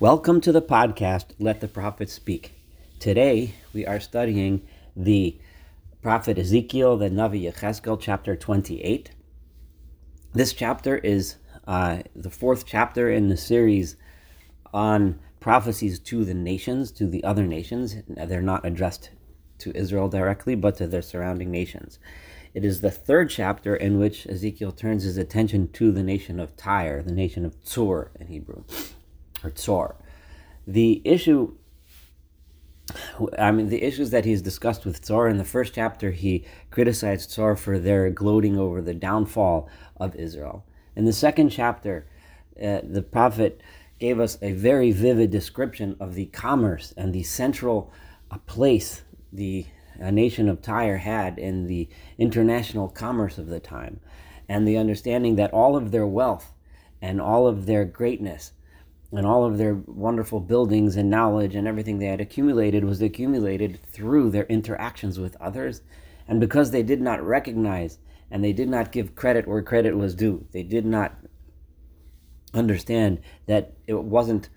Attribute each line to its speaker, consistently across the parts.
Speaker 1: Welcome to the podcast, Let the Prophet Speak. Today we are studying the prophet Ezekiel, the Navi Yechezkel, chapter 28. This chapter is uh, the fourth chapter in the series on prophecies to the nations, to the other nations. They're not addressed to Israel directly, but to their surrounding nations. It is the third chapter in which Ezekiel turns his attention to the nation of Tyre, the nation of Tzur in Hebrew, or. The issue, I mean, the issues that he's discussed with Tzor in the first chapter, he criticized Tzor for their gloating over the downfall of Israel. In the second chapter, uh, the prophet gave us a very vivid description of the commerce and the central uh, place the a nation of Tyre had in the international commerce of the time, and the understanding that all of their wealth and all of their greatness and all of their wonderful buildings and knowledge and everything they had accumulated was accumulated through their interactions with others. And because they did not recognize and they did not give credit where credit was due, they did not understand that it wasn't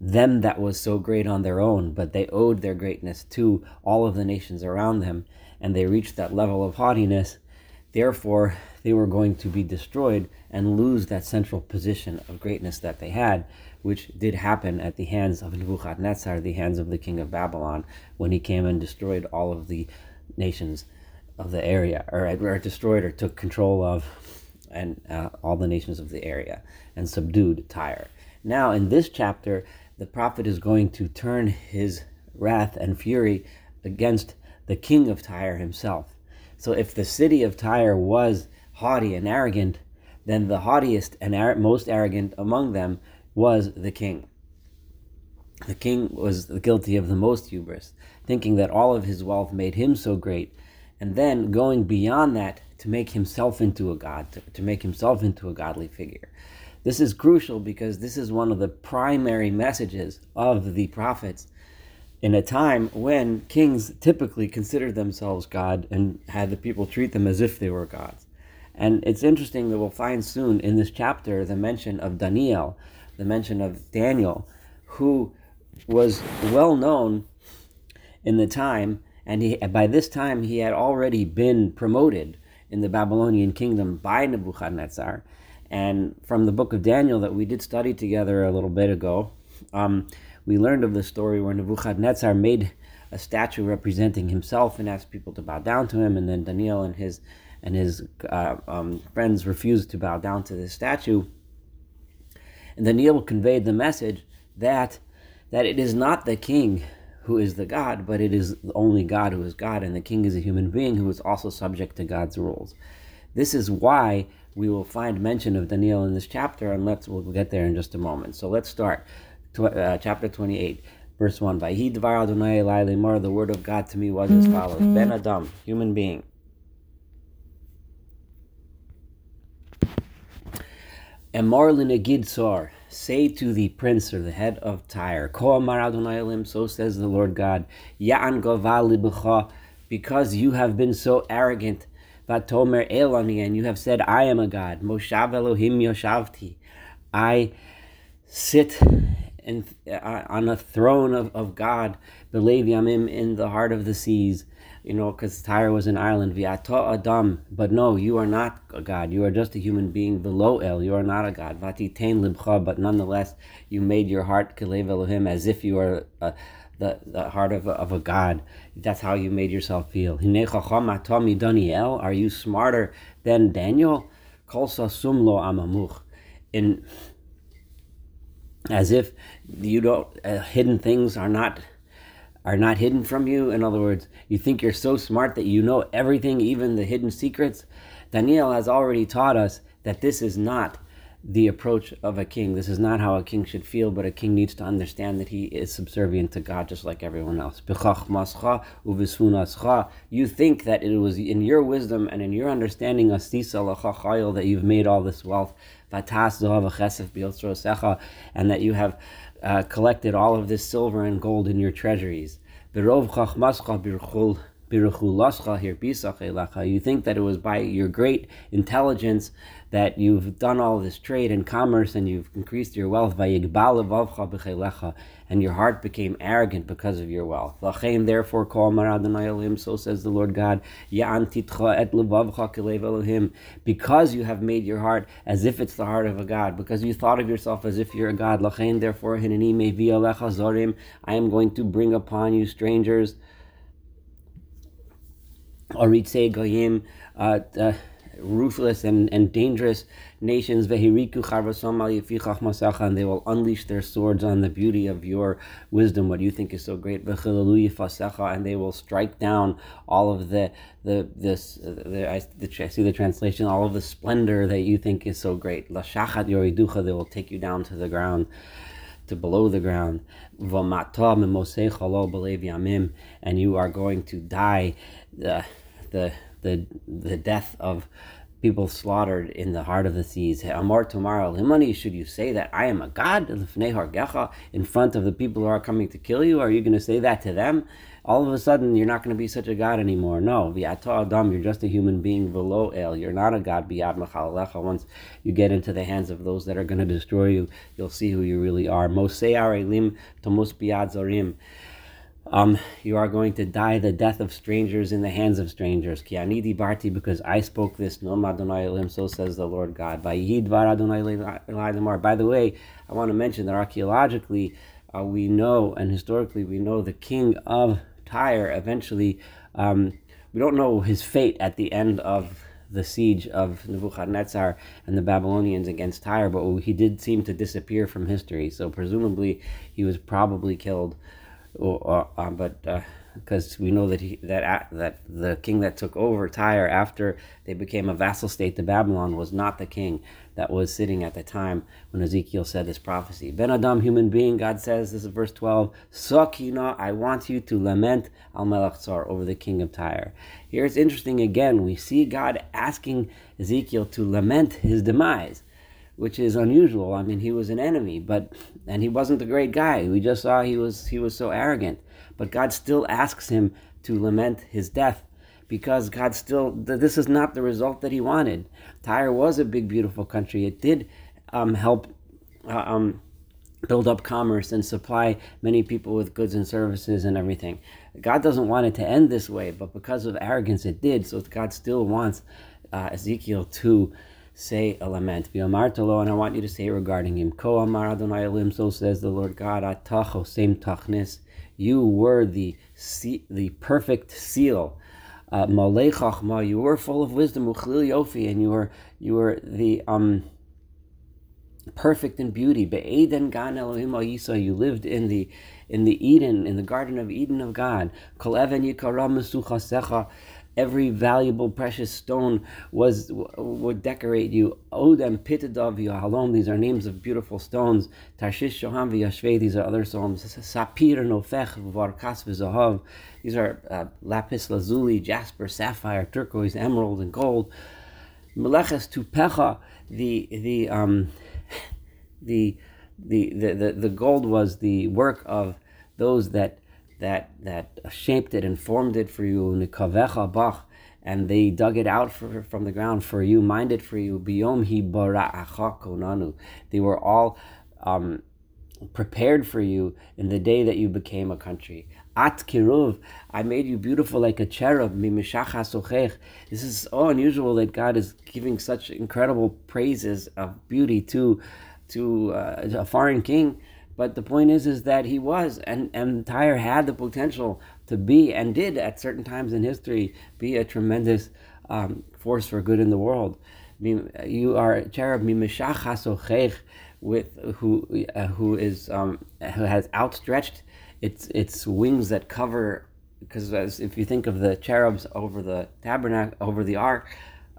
Speaker 1: them that was so great on their own, but they owed their greatness to all of the nations around them, and they reached that level of haughtiness. Therefore, they were going to be destroyed and lose that central position of greatness that they had, which did happen at the hands of Nebuchadnezzar, the hands of the king of Babylon, when he came and destroyed all of the nations of the area, or, or destroyed or took control of and uh, all the nations of the area and subdued Tyre. Now, in this chapter, the prophet is going to turn his wrath and fury against the king of Tyre himself. So if the city of Tyre was haughty and arrogant, then the haughtiest and ar- most arrogant among them was the king. The king was guilty of the most hubris, thinking that all of his wealth made him so great, and then going beyond that to make himself into a god, to, to make himself into a godly figure. This is crucial because this is one of the primary messages of the prophets in a time when kings typically considered themselves God and had the people treat them as if they were gods. And it's interesting that we'll find soon in this chapter the mention of Daniel, the mention of Daniel, who was well known in the time, and he, by this time he had already been promoted in the Babylonian kingdom by Nebuchadnezzar and from the book of Daniel that we did study together a little bit ago, um, we learned of the story where Nebuchadnezzar made a statue representing himself and asked people to bow down to him, and then Daniel and his and his uh, um, friends refused to bow down to this statue. And Daniel conveyed the message that that it is not the king who is the God, but it is only God who is God, and the king is a human being who is also subject to God's rules. This is why we will find mention of Daniel in this chapter, and let's we'll get there in just a moment. So let's start. Uh, chapter 28, verse 1. Vayhi Adonai elai lemar, the word of God to me was as follows. Ben Adam, human being. Emar l'negid sor, say to the prince or the head of Tyre, Ko amar so says the Lord God, Ya'an gaval because you have been so arrogant, Vatomer Elani, and you have said, I am a God. Moshav Elohim Yoshavti. I sit in, uh, on a throne of, of God, believe Yamim in the heart of the seas. You know, because Tyre was an island. Viato Adam. But no, you are not a God. You are just a human being below El. You are not a God. Vatitain Libcha. But nonetheless, you made your heart Kalev Elohim as if you are. a the, the heart of a, of a God. That's how you made yourself feel. Daniel, are you smarter than Daniel? In as if you don't uh, hidden things are not are not hidden from you. In other words, you think you're so smart that you know everything, even the hidden secrets. Daniel has already taught us that this is not the approach of a king. This is not how a king should feel, but a king needs to understand that he is subservient to God just like everyone else. You think that it was in your wisdom and in your understanding that you've made all this wealth, and that you have uh, collected all of this silver and gold in your treasuries. You think that it was by your great intelligence that you've done all this trade and commerce and you've increased your wealth. And your heart became arrogant because of your wealth. Therefore, so says the Lord God, because you have made your heart as if it's the heart of a God, because you thought of yourself as if you're a God. Therefore, I am going to bring upon you strangers. Goyim, uh, uh, ruthless and, and dangerous nations, and they will unleash their swords on the beauty of your wisdom, what you think is so great, and they will strike down all of the the this the, I, the, I see the translation, all of the splendor that you think is so great. They will take you down to the ground to below the ground. And you are going to die the the the the death of people slaughtered in the heart of the seas. Amar tomorrow, Limani, should you say that I am a god in front of the people who are coming to kill you? Are you going to say that to them? All of a sudden, you're not going to be such a god anymore. No, adam, you're just a human being below el. You're not a god biyad. Once you get into the hands of those that are going to destroy you, you'll see who you really are. Mosei arelim tomus biyad zorim. Um, you are going to die the death of strangers in the hands of strangers. Ki anidi barti, because I spoke this. No Adonai so says the Lord God. By By the way, I want to mention that archaeologically, uh, we know, and historically, we know the king of Tyre eventually. Um, we don't know his fate at the end of the siege of Nebuchadnezzar and the Babylonians against Tyre, but he did seem to disappear from history. So presumably, he was probably killed or, uh, but because uh, we know that he that that the king that took over Tyre after they became a vassal state to Babylon was not the king that was sitting at the time when Ezekiel said this prophecy. Ben Adam, human being, God says, this is verse 12, Sakina, I want you to lament Al Tsar over the king of Tyre. Here it's interesting again, we see God asking Ezekiel to lament his demise which is unusual. I mean, he was an enemy, but and he wasn't a great guy. We just saw he was he was so arrogant, but God still asks him to lament his death because God still this is not the result that he wanted. Tyre was a big, beautiful country. It did um, help. Uh, um, build up commerce and supply many people with goods and services and everything. God doesn't want it to end this way, but because of arrogance, it did. So God still wants uh, Ezekiel to say a lament. V'amartalo, and I want you to say regarding him. Ko amar Adonai Elim, so says the Lord God, atacho same tachnis. You were the the perfect seal. Uh, Malei you were full of wisdom, uchlil yofi, and you were you were the um perfect in beauty. Be'eden gan Elohim Yisa, you lived in the in the Eden, in the Garden of Eden of God. Kol even yikara every valuable precious stone was would decorate you. Odem pitadav halom. These are names of beautiful stones. Tarshish shoham v'yashvei. These are other stones. Sapir nofech v'varkas v'zahav. These are uh, lapis lazuli, jasper, sapphire, turquoise, emerald, and gold. Meleches tupecha. The the um the the, the, the, the gold was the work of those that that that shaped it and formed it for you, bach, and they dug it out for, from the ground for you, mined it for you. Biyom hi They were all um, prepared for you in the day that you became a country. At kiruv, I made you beautiful like a cherub. This is so unusual that God is giving such incredible praises of beauty to to uh, a foreign king but the point is, is that he was, and, and Tyre had the potential to be, and did at certain times in history, be a tremendous um, force for good in the world. You are cherub with who uh, who is um, who has outstretched its its wings that cover because if you think of the cherubs over the tabernacle over the ark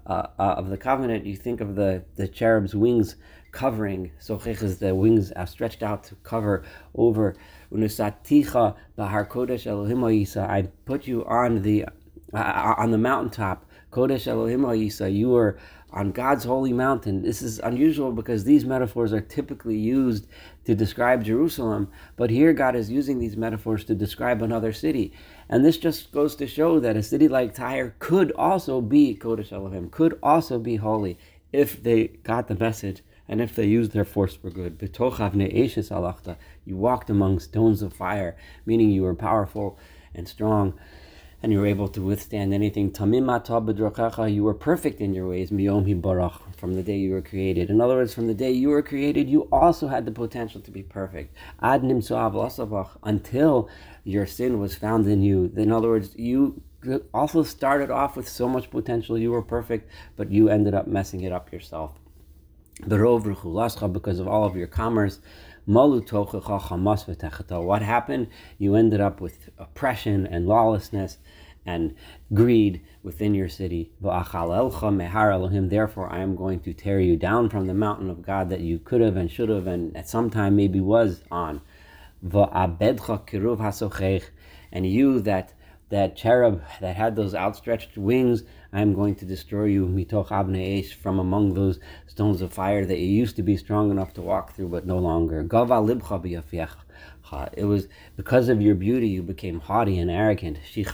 Speaker 1: uh, uh, of the covenant, you think of the the cherubs' wings covering. So is the wings are stretched out to cover over. Unusaticha bahar kodesh Elohim I put you on the uh, on the mountaintop Kodesh Elohim Yisa, you were on God's holy mountain. This is unusual because these metaphors are typically used to describe Jerusalem, but here God is using these metaphors to describe another city. And this just goes to show that a city like Tyre could also be Kodesh Elohim, could also be holy if they got the message and if they used their force for good. You walked among stones of fire, meaning you were powerful and strong and you were able to withstand anything. You were perfect in your ways, from the day you were created. In other words, from the day you were created, you also had the potential to be perfect. Until your sin was found in you. In other words, you also started off with so much potential. You were perfect, but you ended up messing it up yourself. Because of all of your commerce, what happened? You ended up with oppression and lawlessness and greed within your city. Therefore, I am going to tear you down from the mountain of God that you could have and should have and at some time maybe was on. And you that that cherub that had those outstretched wings, I am going to destroy you mitoch abneish from among those stones of fire that you used to be strong enough to walk through, but no longer. It was because of your beauty you became haughty and arrogant. You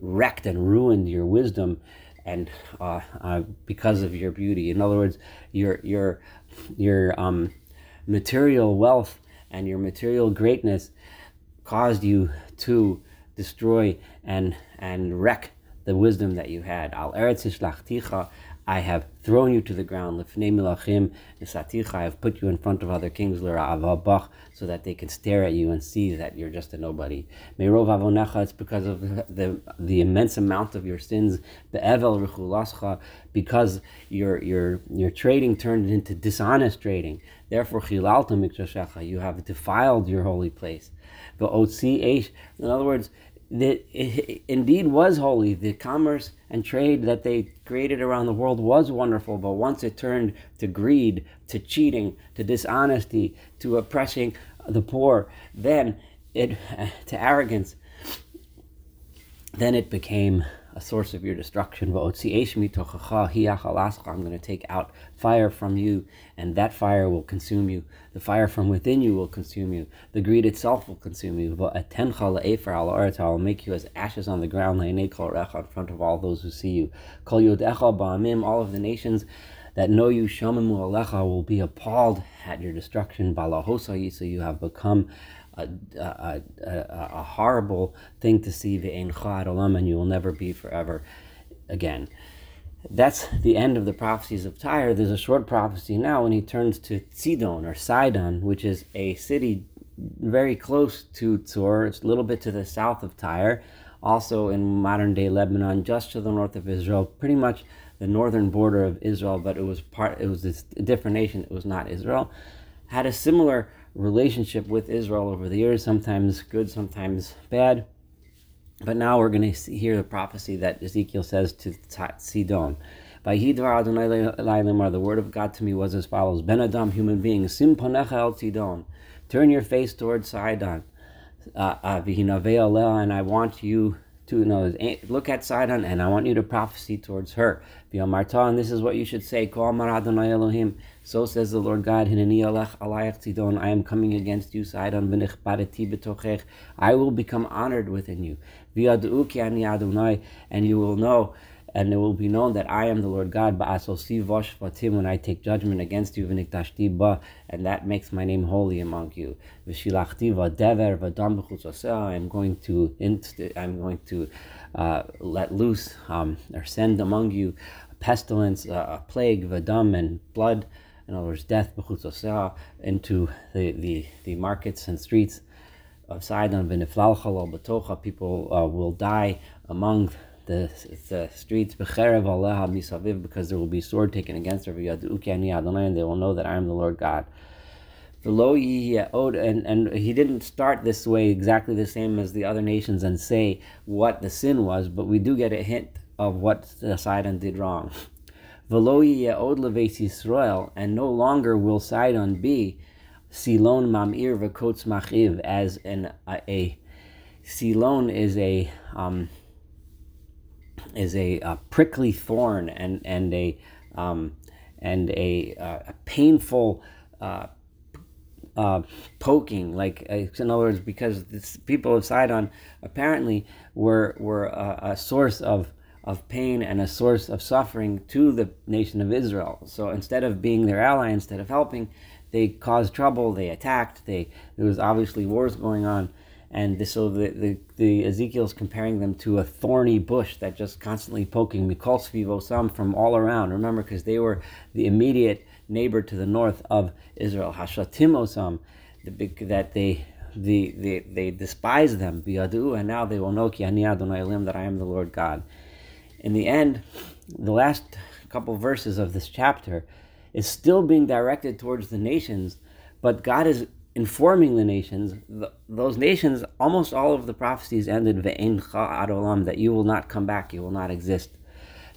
Speaker 1: wrecked and ruined your wisdom, and uh, uh, because of your beauty. In other words, your your your um, material wealth and your material greatness caused you to destroy and and wreck the wisdom that you had. Al I have thrown you to the ground. I have put you in front of other kings so that they can stare at you and see that you're just a nobody. It's because of the, the immense amount of your sins. Because your your your trading turned into dishonest trading. Therefore. You have defiled your holy place. In other words, that indeed was holy. The commerce and trade that they created around the world was wonderful, but once it turned to greed, to cheating, to dishonesty, to oppressing the poor, then it to arrogance, then it became a source of your destruction. I'm going to take out fire from you, and that fire will consume you. The fire from within you will consume you. The greed itself will consume you. I'll make you as ashes on the ground, in front of all those who see you. All of the nations that know you, will be appalled at your destruction. Balahosa, so you have become a, a, a, a horrible thing to see, ve'en olam, and you will never be forever again. That's the end of the prophecies of Tyre. There's a short prophecy now when he turns to Sidon or Sidon, which is a city very close to Tzor. It's a little bit to the south of Tyre, also in modern day Lebanon, just to the north of Israel, pretty much the northern border of Israel, but it was part. It was a different nation. It was not Israel. Had a similar relationship with Israel over the years, sometimes good, sometimes bad. But now we're going to hear the prophecy that Ezekiel says to Sidon. By Hidra Adunimar, the word of God to me was as follows: Ben Adam, human being, sim el Sidon, turn your face towards Sidon, uh, uh, and I want you to know, eh, look at Sidon, and I want you to prophesy towards her. And this is what you should say: So says the Lord God, I am coming against you, Sidon, I will become honored within you. And you will know and it will be known that I am the Lord God, but I shall see Voshvatim when I take judgment against you, and that makes my name holy among you. I'm going to I'm going to uh, let loose um, or send among you a pestilence, uh, a plague, and blood, in other words, death, into the, the, the markets and streets of Sidon, people uh, will die among the, the streets because there will be sword taken against her and they will know that I am the Lord God. The lo and and he didn't start this way exactly the same as the other nations and say what the sin was, but we do get a hint of what Sidon did wrong. V'lo od leves Yisrael, and no longer will Sidon be Silon mamir v'kotz machiv as an a, a Silon is a um, is a, a prickly thorn and and a um, and a, uh, a painful uh, uh, poking. Like uh, in other words, because this, people of Sidon apparently were were a, a, source of of pain and a source of suffering to the nation of Israel. So instead of being their ally, instead of helping, they caused trouble. They attacked. They there was obviously wars going on and so the, the, the Ezekiel's comparing them to a thorny bush that just constantly poking Mikol Svivo some from all around. Remember, because they were the immediate neighbor to the north of Israel. Hashatimosam, the big that they the, they, they despise them, biadu, and now they will know ki ani Adonai that I am the Lord God. In the end, the last couple verses of this chapter is still being directed towards the nations, but God is informing the nations, the, those nations, almost all of the prophecies ended ve'en that you will not come back, you will not exist.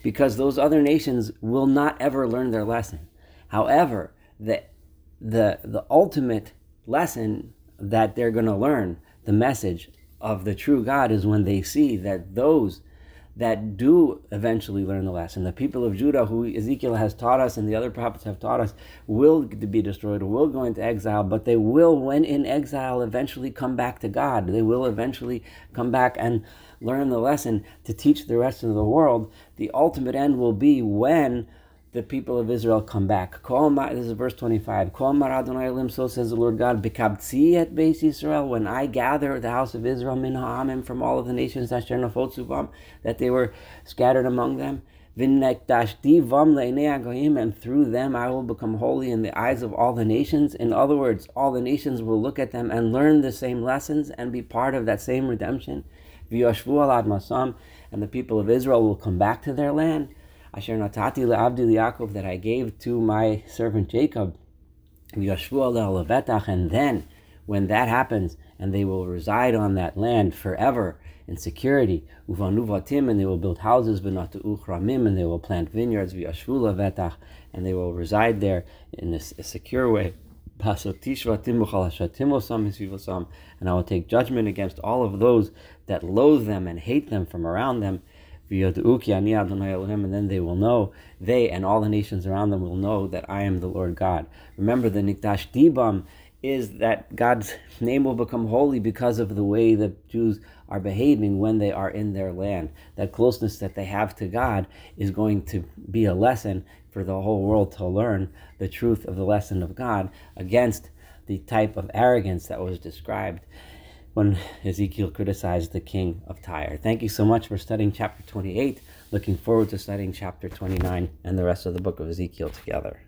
Speaker 1: Because those other nations will not ever learn their lesson. However, the, the, the ultimate lesson that they're going to learn, the message of the true God, is when they see that those that do eventually learn the lesson. The people of Judah, who Ezekiel has taught us and the other prophets have taught us, will be destroyed, will go into exile, but they will, when in exile, eventually come back to God. They will eventually come back and learn the lesson to teach the rest of the world. The ultimate end will be when the people of Israel come back. This is verse 25. So says the Lord God, Bekabtzi et base Israel, when I gather the house of Israel, min from all of the nations that they were scattered among them. And through them I will become holy in the eyes of all the nations. In other words, all the nations will look at them and learn the same lessons and be part of that same redemption. And the people of Israel will come back to their land. Asher natati le'avdi that I gave to my servant Jacob. And then, when that happens, and they will reside on that land forever in security, and they will build houses, and they will plant vineyards, and they will reside there in a, a secure way. And I will take judgment against all of those that loathe them and hate them from around them and then they will know, they and all the nations around them will know that I am the Lord God. Remember, the Nikdash Dibam is that God's name will become holy because of the way the Jews are behaving when they are in their land. That closeness that they have to God is going to be a lesson for the whole world to learn the truth of the lesson of God against the type of arrogance that was described when Ezekiel criticized the king of Tyre. Thank you so much for studying chapter 28. Looking forward to studying chapter 29 and the rest of the book of Ezekiel together.